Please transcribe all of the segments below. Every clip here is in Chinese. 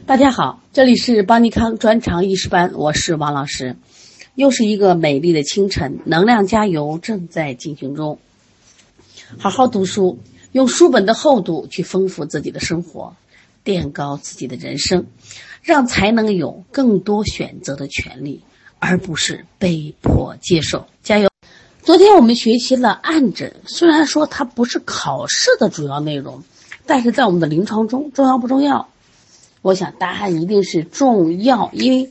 大家好，这里是邦尼康专长医师班，我是王老师。又是一个美丽的清晨，能量加油正在进行中。好好读书，用书本的厚度去丰富自己的生活，垫高自己的人生，让才能有更多选择的权利，而不是被迫接受。加油！昨天我们学习了暗诊，虽然说它不是考试的主要内容，但是在我们的临床中重要不重要？我想答案一定是重要，因为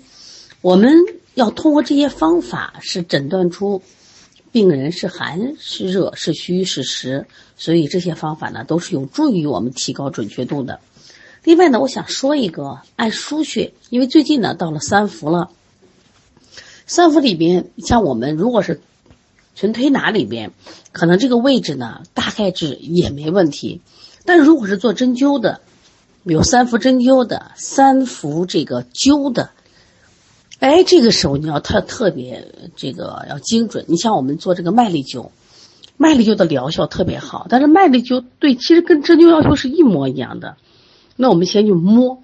我们要通过这些方法是诊断出病人是寒是热是虚是实，所以这些方法呢都是有助于我们提高准确度的。另外呢，我想说一个按输穴，因为最近呢到了三伏了，三伏里边像我们如果是纯推拿里边，可能这个位置呢大概是也没问题，但如果是做针灸的。有三伏针灸的，三伏这个灸的，哎，这个时候你要特特别这个要精准。你像我们做这个麦粒灸，麦粒灸的疗效特别好，但是麦粒灸对，其实跟针灸要求是一模一样的。那我们先去摸，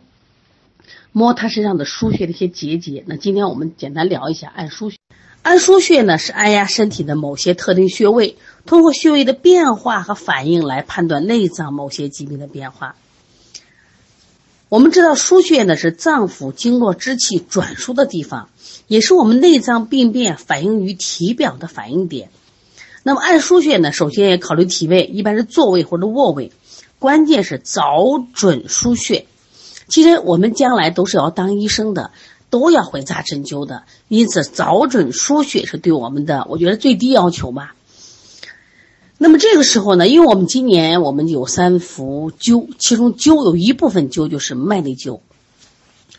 摸他身上的输血的一些结节。那今天我们简单聊一下按输穴。按输穴呢是按压身体的某些特定穴位，通过穴位的变化和反应来判断内脏某些疾病的变化。我们知道输穴呢是脏腑经络之气转输的地方，也是我们内脏病变反映于体表的反应点。那么按输穴呢，首先要考虑体位，一般是坐位或者卧位，关键是找准输穴。其实我们将来都是要当医生的，都要会扎针灸的，因此找准输穴是对我们的，我觉得最低要求吧。那么这个时候呢，因为我们今年我们有三伏灸，其中灸有一部分灸就是麦粒灸，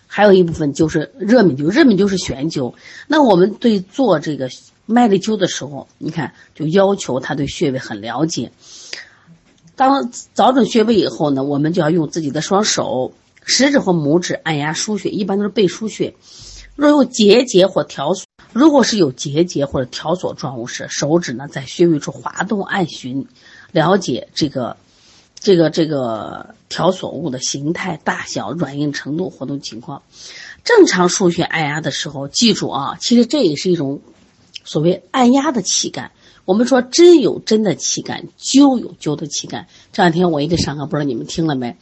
还有一部分就是热敏灸。热敏灸是悬灸。那我们对做这个麦粒灸的时候，你看就要求他对穴位很了解。当找准穴位以后呢，我们就要用自己的双手，食指和拇指按压输血，一般都是背输血。若有结节或条索。如果是有结节或者条索状物时，手指呢在穴位处滑动按寻，了解这个、这个、这个条索物的形态、大小、软硬程度、活动情况。正常输血按压的时候，记住啊，其实这也是一种所谓按压的气感。我们说针有针的气感，灸有灸的气感。这两天我一直上课，不知道你们听了没？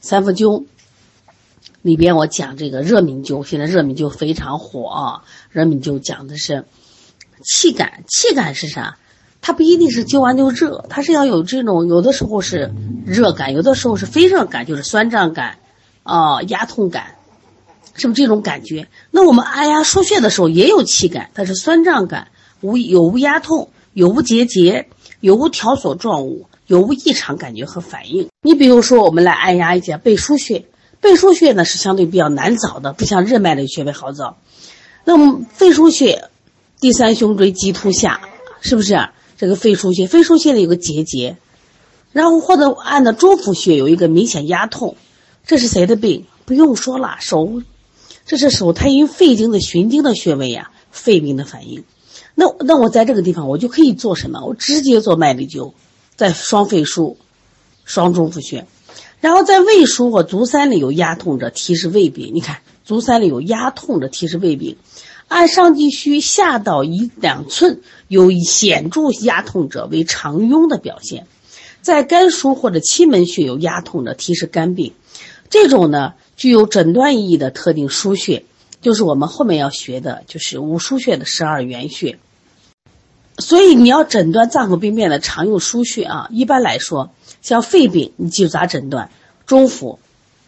三伏灸。里边我讲这个热敏灸，现在热敏灸非常火啊。热敏灸讲的是气感，气感是啥？它不一定是灸完就热，它是要有这种，有的时候是热感，有的时候是非热感，就是酸胀感啊、压痛感，是不是这种感觉？那我们按压输穴的时候也有气感，它是酸胀感，无有无压痛，有无结节，有无条索状物，有无异常感觉和反应。你比如说，我们来按压一下背腧穴。肺腧穴呢是相对比较难找的，不像任脉的穴位好找。那么肺腧穴，第三胸椎棘突下，是不是这个肺腧穴？肺腧穴里有个结节，然后或者按的中府穴有一个明显压痛，这是谁的病？不用说了，手，这是手太阴肺经的循经的穴位呀，肺病的反应。那那我在这个地方我就可以做什么？我直接做麦粒灸，在双肺腧、双中府穴。然后在胃腧或足三里有压痛者，提示胃病。你看，足三里有压痛者，提示胃病。按上极虚下到一两寸有显著压痛者，为肠痈的表现。在肝腧或者期门穴有压痛者，提示肝病。这种呢，具有诊断意义的特定腧穴，就是我们后面要学的，就是五腧穴的十二原穴。所以你要诊断脏腑病变的常用腧穴啊，一般来说。像肺病，你记住咋诊断？中府、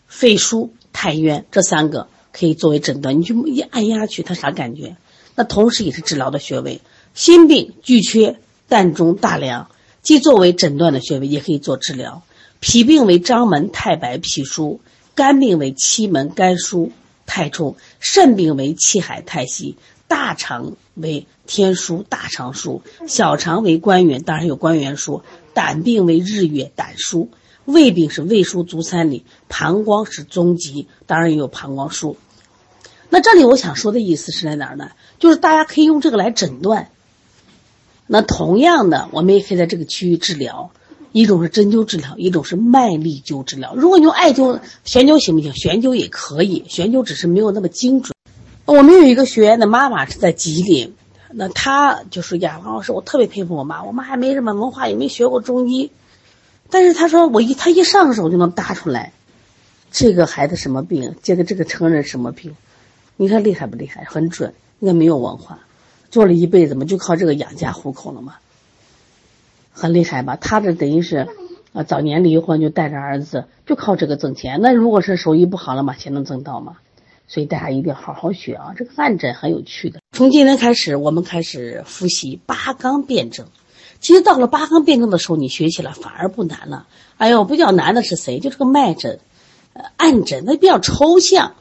肺腧、太渊这三个可以作为诊断。你就一按压去，它啥感觉？那同时也是治疗的穴位。心病巨缺膻中大梁，既作为诊断的穴位，也可以做治疗。脾病为章门、太白、脾腧；肝病为期门、肝腧、太冲；肾病为气海、太溪；大肠为天枢、大肠腧；小肠为关元，当然有关元腧。胆病为日月胆疏，胃病是胃疏足三里，膀胱是中极，当然也有膀胱疏。那这里我想说的意思是在哪儿呢？就是大家可以用这个来诊断。那同样的，我们也可以在这个区域治疗，一种是针灸治疗，一种是麦粒灸治疗。如果你用艾灸、悬灸行不行？悬灸也可以，悬灸只是没有那么精准。我们有一个学员的妈妈是在吉林，那他就说：“呀，王老师，我特别佩服我妈，我妈还没什么文化，也没学过中医，但是她说我一她一上手就能搭出来，这个孩子什么病，这个这个成人什么病，你看厉害不厉害？很准。应该没有文化，做了一辈子嘛，就靠这个养家糊口了嘛。”很厉害吧？他这等于是，啊，早年离婚就带着儿子，就靠这个挣钱。那如果是手艺不好了嘛，钱能挣到吗？所以大家一定要好好学啊！这个按诊很有趣的。从今天开始，我们开始复习八纲辩证。其实到了八纲辩证的时候，你学起来反而不难了。哎呦，比较难的是谁？就是个脉诊，呃，按诊那比较抽象，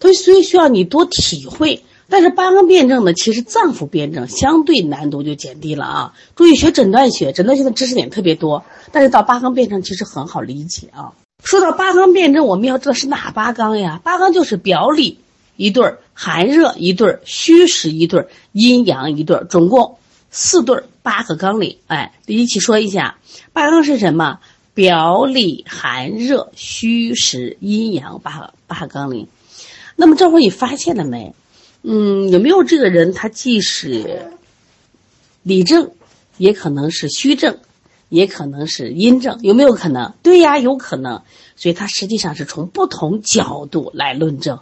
所以所以需要你多体会。但是八纲辩证呢，其实脏腑辩证相对难度就减低了啊。注意学诊断学，诊断学的知识点特别多，但是到八纲辩证其实很好理解啊。说到八纲辩证，我们要知道是哪八纲呀？八纲就是表里一对儿，寒热一对儿，虚实一对儿，阴阳一对儿，总共四对儿，八个纲领。哎，一起说一下，八纲是什么？表里寒热虚实阴阳八八纲领。那么这会儿你发现了没？嗯，有没有这个人？他既是里症，也可能是虚症，也可能是阴症，有没有可能？对呀，有可能。所以他实际上是从不同角度来论证。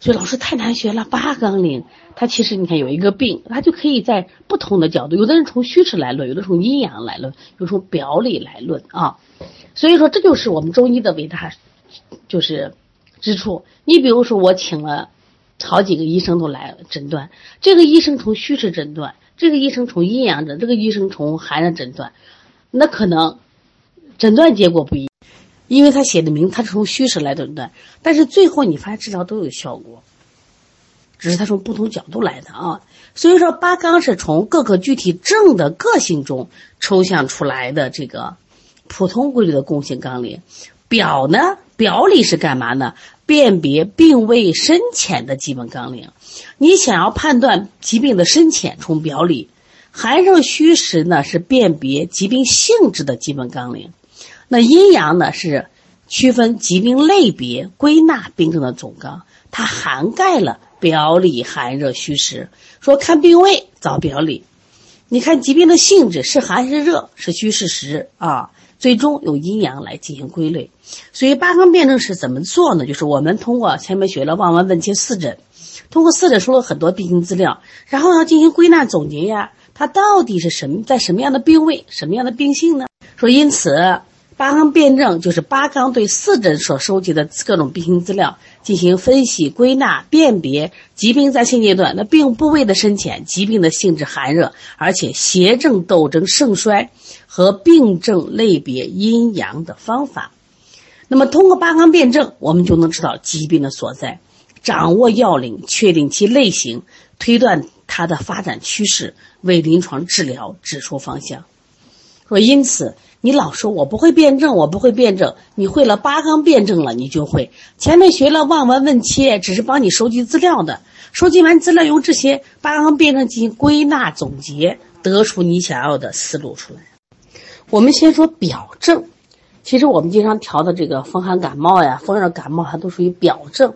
所以老师太难学了，八纲领，他其实你看有一个病，他就可以在不同的角度，有的人从虚实来论，有的从阴阳来论，有从表里来论啊。所以说，这就是我们中医的伟大，就是之处。你比如说，我请了。好几个医生都来诊断，这个医生从虚实诊断，这个医生从阴阳诊，这个医生从寒热诊断，那可能诊断结果不一，因为他写的明他是从虚实来诊断，但是最后你发现治疗都有效果，只是他从不同角度来的啊。所以说八纲是从各个具体症的个性中抽象出来的这个普通规律的共性纲领，表呢表里是干嘛呢？辨别病位深浅的基本纲领，你想要判断疾病的深浅，从表里；寒热虚实呢是辨别疾病性质的基本纲领。那阴阳呢是区分疾病类别、归纳病症的总纲，它涵盖了表里、寒热、虚实。说看病位找表里，你看疾病的性质是寒是热，是虚是实啊。最终用阴阳来进行归类，所以八纲辩证是怎么做呢？就是我们通过前面学了望闻问切四诊，通过四诊说了很多病情资料，然后要进行归纳总结呀，它到底是什么在什么样的病位、什么样的病性呢？说因此八纲辩证就是八纲对四诊所收集的各种病情资料进行分析、归纳、辨别疾病在现阶段那病部位的深浅、疾病的性质寒热，而且邪正斗争盛衰。和病症类别阴阳的方法，那么通过八纲辩证，我们就能知道疾病的所在，掌握要领，确定其类型，推断它的发展趋势，为临床治疗指出方向。说因此，你老说我不会辩证，我不会辩证，你会了八纲辩证了，你就会。前面学了望闻问切，只是帮你收集资料的，收集完资料，用这些八纲辩证进行归纳总结，得出你想要的思路出来。我们先说表证，其实我们经常调的这个风寒感冒呀、风热感冒，它都属于表症。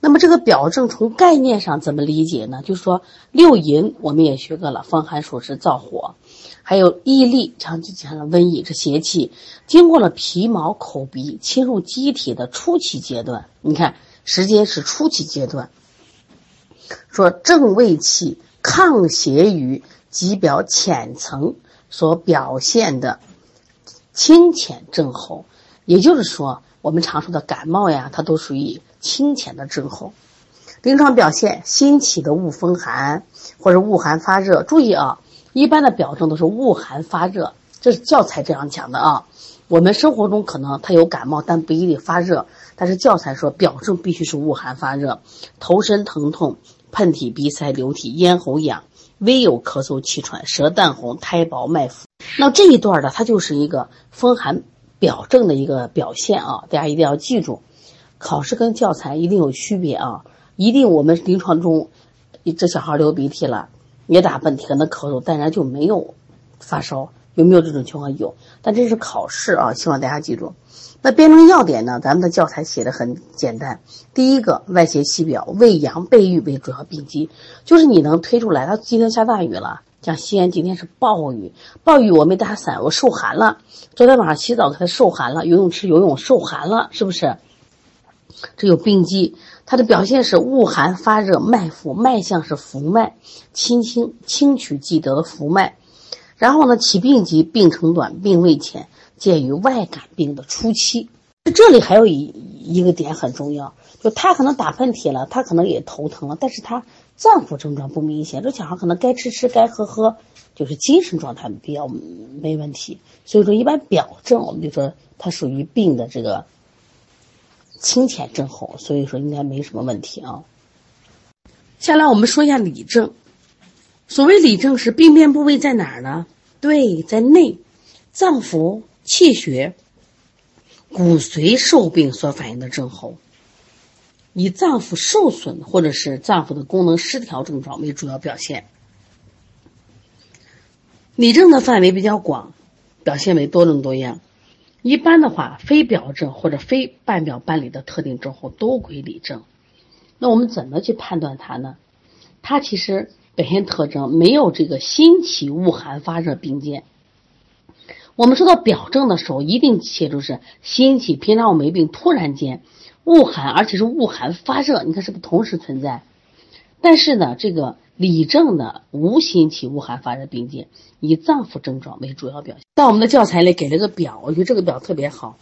那么这个表症从概念上怎么理解呢？就是说六淫我们也学过了，风寒暑湿燥火，还有疫痢，长期讲的瘟疫是邪气，经过了皮毛、口鼻，侵入机体的初期阶段。你看时间是初期阶段，说正胃气抗邪于肌表浅层所表现的。清浅症候，也就是说，我们常说的感冒呀，它都属于清浅的症候。临床表现：新起的恶风寒或者恶寒发热。注意啊，一般的表症都是恶寒发热，这是教材这样讲的啊。我们生活中可能他有感冒，但不一定发热。但是教材说表症必须是恶寒发热，头身疼痛、喷嚏、鼻塞、流涕、咽喉痒、微有咳嗽、气喘、舌淡红、苔薄、脉浮。那这一段呢，它就是一个风寒表症的一个表现啊，大家一定要记住，考试跟教材一定有区别啊，一定我们临床中，这小孩流鼻涕了，也打喷嚏，可能咳嗽，但然就没有发烧，有没有这种情况？有，但这是考试啊，希望大家记住。那辩证要点呢？咱们的教材写的很简单。第一个，外邪系表，胃阳背郁为主要病机，就是你能推出来。它今天下大雨了，像西安今天是暴雨，暴雨我没打伞，我受寒了。昨天晚上洗澡它受寒了，游泳池游泳受寒了，是不是？这有病机，它的表现是恶寒发热，脉浮，脉象是浮脉，轻轻轻取即得的浮脉。然后呢，起病急，病程短，病未浅，见于外感病的初期。这里还有一一个点很重要，就他可能打喷嚏了，他可能也头疼了，但是他脏腑症状不明显。这小孩可能该吃吃，该喝喝，就是精神状态比较没问题。所以说，一般表症我们就说它属于病的这个清浅症候，所以说应该没什么问题啊。下来我们说一下里症。所谓里症是病变部位在哪儿呢？对，在内，脏腑、气血、骨髓受病所反映的症候，以脏腑受损或者是脏腑的功能失调症状为主要表现。里症的范围比较广，表现为多种多样。一般的话，非表症或者非半表半里的特定症候都归里症。那我们怎么去判断它呢？它其实。表现特征没有这个心起恶寒发热并见。我们说到表症的时候，一定写住是心起，平常我没病，突然间恶寒，而且是恶寒发热，你看是不是同时存在？但是呢，这个里症呢无心体恶寒发热并见，以脏腑症状为主要表现。在我们的教材里给了个表，我觉得这个表特别好，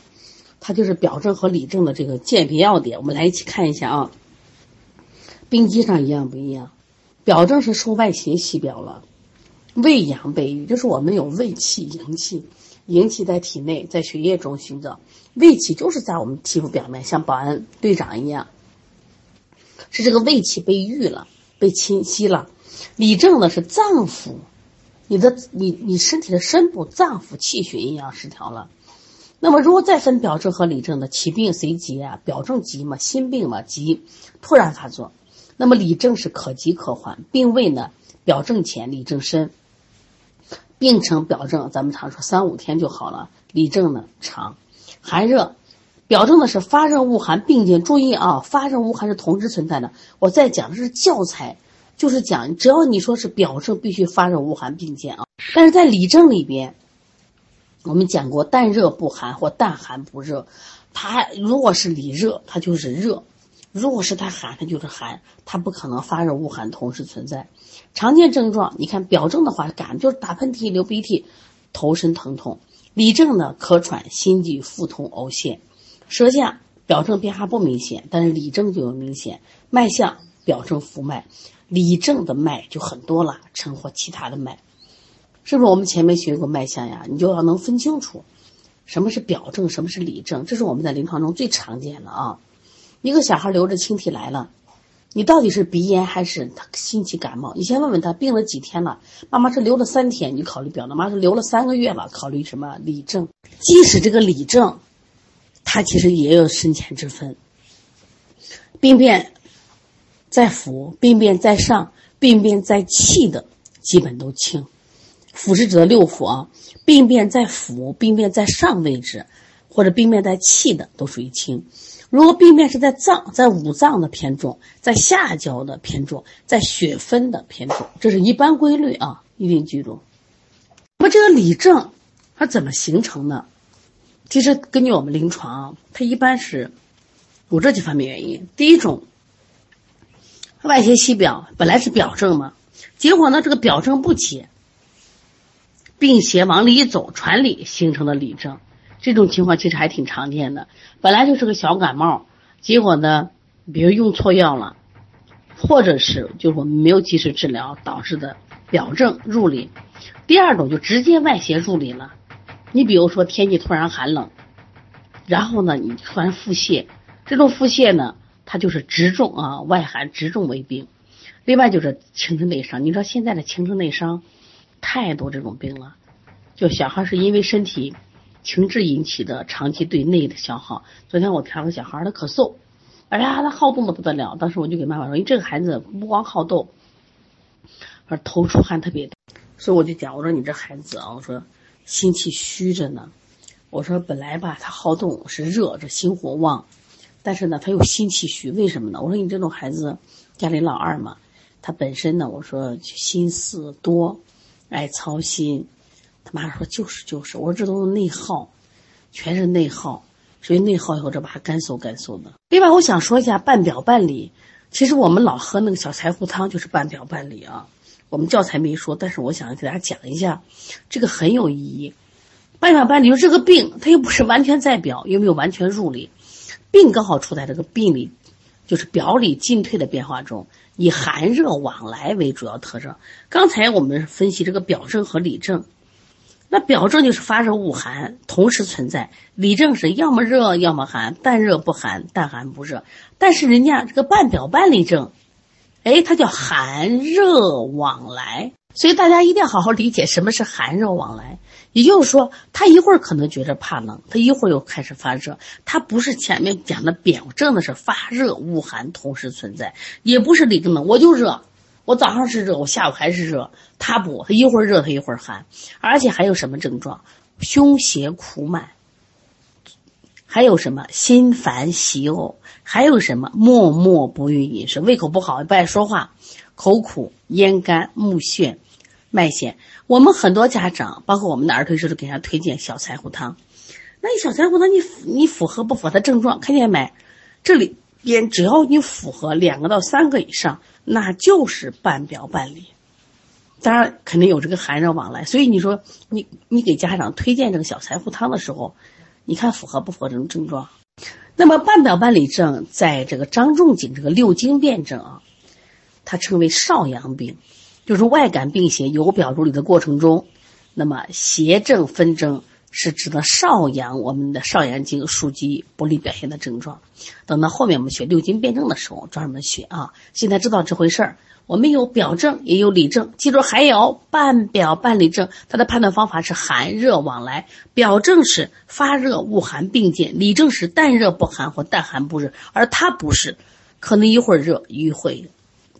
它就是表症和里症的这个鉴别要点，我们来一起看一下啊。病机上一样不一样？表症是受外邪袭表了，胃阳被郁，就是我们有胃气、营气，营气在体内，在血液中寻找，胃气就是在我们皮肤表面，像保安队长一样，是这个胃气被郁了，被侵袭了。里症呢是脏腑，你的你你身体的深部脏腑气血阴阳失调了。那么如果再分表症和里症的起病随急啊，表症急嘛，心病嘛急，突然发作。那么里症是可急可缓，病位呢表症浅，里症深。病程表症咱们常说三五天就好了，里症呢长。寒热，表症呢是发热恶寒并见，注意啊，发热恶寒是同时存在的。我在讲的是教材，就是讲只要你说是表症，必须发热恶寒并见啊。但是在里症里边，我们讲过淡热不寒或淡寒不热，它如果是里热，它就是热。如果是它寒，它就是寒，它不可能发热恶寒同时存在。常见症状，你看表症的话，感就是打喷嚏、流鼻涕、头身疼痛；里症呢，咳喘、心悸、腹痛、呕泻。舌象表症变化不明显，但是里症就有明显。脉象表症浮脉，里症的脉就很多了，称或其他的脉，是不是？我们前面学过脉象呀，你就要能分清楚什么是表症，什么是里症，这是我们在临床中最常见的啊。一个小孩流着清涕来了，你到底是鼻炎还是他心起感冒？你先问问他病了几天了。妈妈说流了三天，你考虑表；妈妈说流了三个月了，考虑什么里症？即使这个里症，它其实也有深浅之分。病变在腑，病变在上，病变在气的，基本都轻。腑是指的六腑啊，病变在腑、病变在上位置，或者病变在气的，都属于轻。如果病变是在脏，在五脏的偏重，在下焦的偏重，在血分的偏重，这是一般规律啊，一定记住。那么这个里症它怎么形成呢？其实根据我们临床，它一般是有这几方面原因。第一种，外邪袭表，本来是表症嘛，结果呢这个表症不解，病邪往里走，传里形成的里症。这种情况其实还挺常见的，本来就是个小感冒，结果呢，比如用错药了，或者是就我们没有及时治疗导致的表症入里。第二种就直接外邪入里了，你比如说天气突然寒冷，然后呢你突然腹泻，这种腹泻呢它就是直中啊外寒直中为病。另外就是情志内伤，你知道现在的情志内伤太多这种病了，就小孩是因为身体。情志引起的长期对内的消耗。昨天我调个小孩，他咳嗽，哎呀，他好动的不得了。当时我就给妈妈说：“你这个孩子不光好动，而头出汗特别多。”所以我就讲，我说你这孩子啊，我说心气虚着呢。我说本来吧，他好动是热，这心火旺，但是呢，他又心气虚，为什么呢？我说你这种孩子，家里老二嘛，他本身呢，我说心思多，爱操心。他妈说就是就是，我说这都是内耗，全是内耗，所以内耗以后这把干嗖干嗖的。另外，我想说一下半表半里，其实我们老喝那个小柴胡汤就是半表半里啊。我们教材没说，但是我想给大家讲一下，这个很有意义。半表半里，就这个病，它又不是完全在表，又没有完全入里，病刚好处在这个病里，就是表里进退的变化中，以寒热往来为主要特征。刚才我们分析这个表症和里症，那表症就是发热恶寒同时存在，里症是要么热要么寒，半热不寒，淡寒不热。但是人家这个半表半里症，哎，它叫寒热往来。所以大家一定要好好理解什么是寒热往来，也就是说，他一会儿可能觉着怕冷，他一会儿又开始发热，他不是前面讲的表症的是发热恶寒同时存在，也不是里症的我就热，我早上是热，我下午还是热，他不，他一会儿热他一会儿寒，而且还有什么症状？胸胁苦满，还有什么心烦喜呕，还有什么默默不欲饮食，胃口不好，不爱说话。口苦、咽干、目眩、脉弦，我们很多家长，包括我们的儿科医生，都给他推荐小柴胡汤。那你小柴胡汤，你你符合不符合他症状？看见没？这里边只要你符合两个到三个以上，那就是半表半里。当然，肯定有这个寒热往来。所以你说，你你给家长推荐这个小柴胡汤的时候，你看符合不符合这种症状？那么半表半里症，在这个张仲景这个六经辨证啊。它称为少阳病，就是外感病邪由表入里的过程中，那么邪正纷争是指的少阳，我们的少阳经枢机不利表现的症状。等到后面我们学六经辩证的时候专门学啊。现在知道这回事儿，我们有表症也有里症，记住还有半表半里症，它的判断方法是寒热往来。表症是发热恶寒并见，里症是淡热不寒或淡寒不热，而它不是，可能一会儿热一会。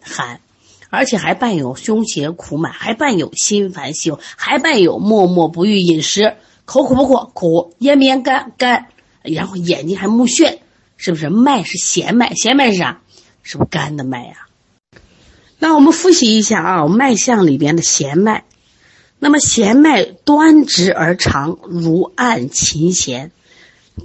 寒，而且还伴有胸胁苦满，还伴有心烦喜呕，还伴有默默不欲饮食，口苦不苦苦，咽不咽干干，然后眼睛还目眩，是不是？脉是弦脉，弦脉是啥？是不是肝的脉呀？那我们复习一下啊，脉象里边的弦脉，那么弦脉端直而长，如按琴弦，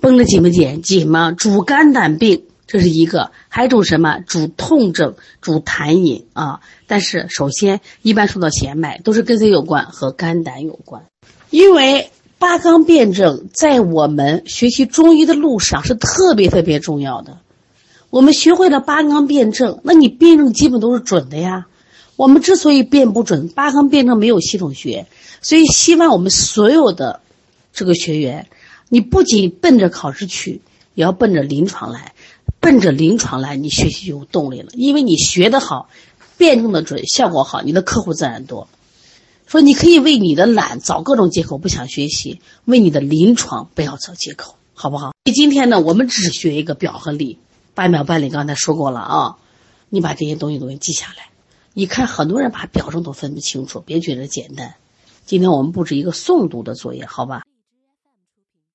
绷得紧不紧？紧吗？主肝胆病。这是一个，还有一种什么主痛症、主痰饮啊？但是首先，一般说到弦脉，都是跟谁有关？和肝胆有关。因为八纲辩证在我们学习中医的路上是特别特别重要的。我们学会了八纲辩证，那你辩证基本都是准的呀。我们之所以辩不准，八纲辩证没有系统学，所以希望我们所有的这个学员，你不仅奔着考试去，也要奔着临床来。奔着临床来，你学习就有动力了，因为你学得好，辩证的准，效果好，你的客户自然多。说你可以为你的懒找各种借口，不想学习；为你的临床不要找借口，好不好？今天呢，我们只学一个表和里，半表半里，刚才说过了啊。你把这些东西都给记下来。你看，很多人把表证都分不清楚，别觉得简单。今天我们布置一个诵读的作业，好吧？